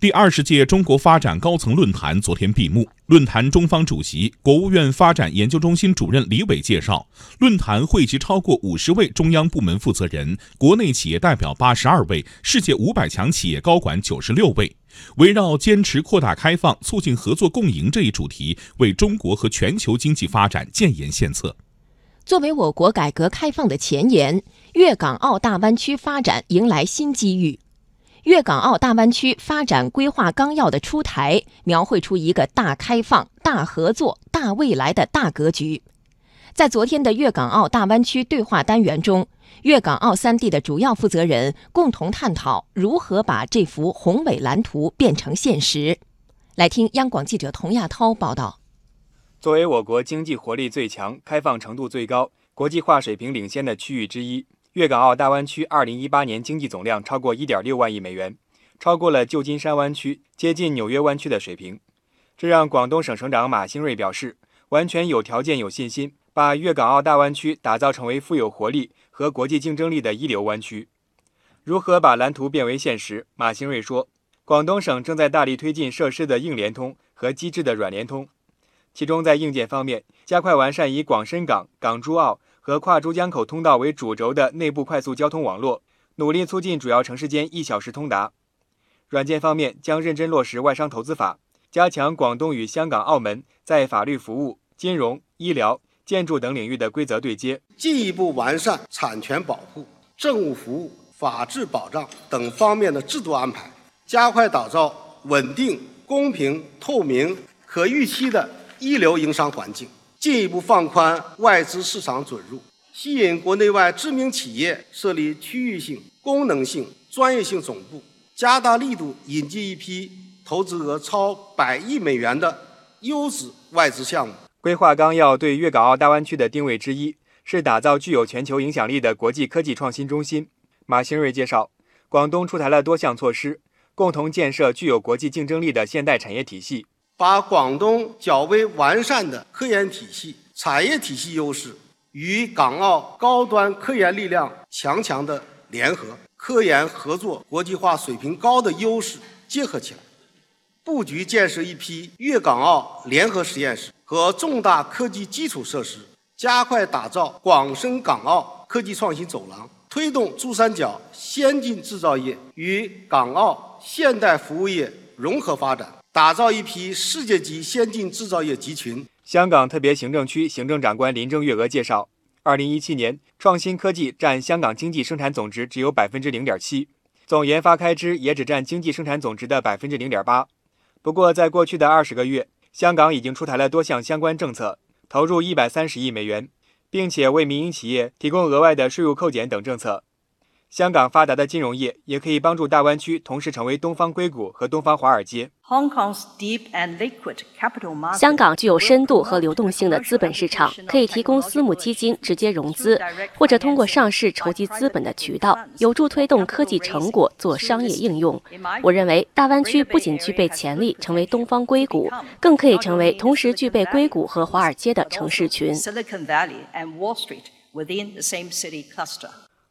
第二十届中国发展高层论坛昨天闭幕。论坛中方主席、国务院发展研究中心主任李伟介绍，论坛汇集超过五十位中央部门负责人、国内企业代表八十二位、世界五百强企业高管九十六位，围绕坚持扩大开放、促进合作共赢这一主题，为中国和全球经济发展建言献策。作为我国改革开放的前沿，粤港澳大湾区发展迎来新机遇。粤港澳大湾区发展规划纲要的出台，描绘出一个大开放、大合作、大未来的大格局。在昨天的粤港澳大湾区对话单元中，粤港澳三地的主要负责人共同探讨如何把这幅宏伟蓝图变成现实。来听央广记者童亚涛报道。作为我国经济活力最强、开放程度最高、国际化水平领先的区域之一。粤港澳大湾区2018年经济总量超过1.6万亿美元，超过了旧金山湾区、接近纽约湾区的水平。这让广东省省长马兴瑞表示，完全有条件、有信心把粤港澳大湾区打造成为富有活力和国际竞争力的一流湾区。如何把蓝图变为现实？马兴瑞说，广东省正在大力推进设施的硬联通和机制的软联通，其中在硬件方面，加快完善以广深港、港珠澳。和跨珠江口通道为主轴的内部快速交通网络，努力促进主要城市间一小时通达。软件方面，将认真落实外商投资法，加强广东与香港、澳门在法律服务、金融、医疗、建筑等领域的规则对接，进一步完善产权保护、政务服务、法治保障等方面的制度安排，加快打造稳定、公平、透明、可预期的一流营商环境。进一步放宽外资市场准入，吸引国内外知名企业设立区域性、功能性、专业性总部，加大力度引进一批投资额超百亿美元的优质外资项目。规划纲要对粤港澳大湾区的定位之一是打造具有全球影响力的国际科技创新中心。马兴瑞介绍，广东出台了多项措施，共同建设具有国际竞争力的现代产业体系。把广东较为完善的科研体系、产业体系优势与港澳高端科研力量强强的联合、科研合作国际化水平高的优势结合起来，布局建设一批粤港澳联合实验室和重大科技基础设施，加快打造广深港澳科技创新走廊，推动珠三角先进制造业与港澳现代服务业融合发展。打造一批世界级先进制造业集群。香港特别行政区行政长官林郑月娥介绍，二零一七年创新科技占香港经济生产总值只有百分之零点七，总研发开支也只占经济生产总值的百分之零点八。不过，在过去的二十个月，香港已经出台了多项相关政策，投入一百三十亿美元，并且为民营企业提供额外的税务扣减等政策。香港发达的金融业也可以帮助大湾区同时成为东方硅谷和东方华尔街。香港具有深度和流动性的资本市场，可以提供私募基金直接融资，或者通过上市筹集资本的渠道，有助推动科技成果做商业应用。我认为，大湾区不仅具备潜力成为东方硅谷，更可以成为同时具备硅谷和华尔街的城市群。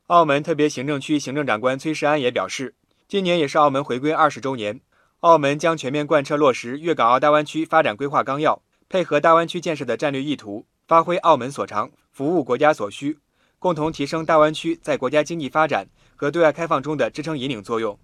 澳门特别行政区行政长官崔世安也表示，今年也是澳门回归二十周年，澳门将全面贯彻落实粤港澳大湾区发展规划纲要，配合大湾区建设的战略意图，发挥澳门所长，服务国家所需，共同提升大湾区在国家经济发展和对外开放中的支撑引领作用。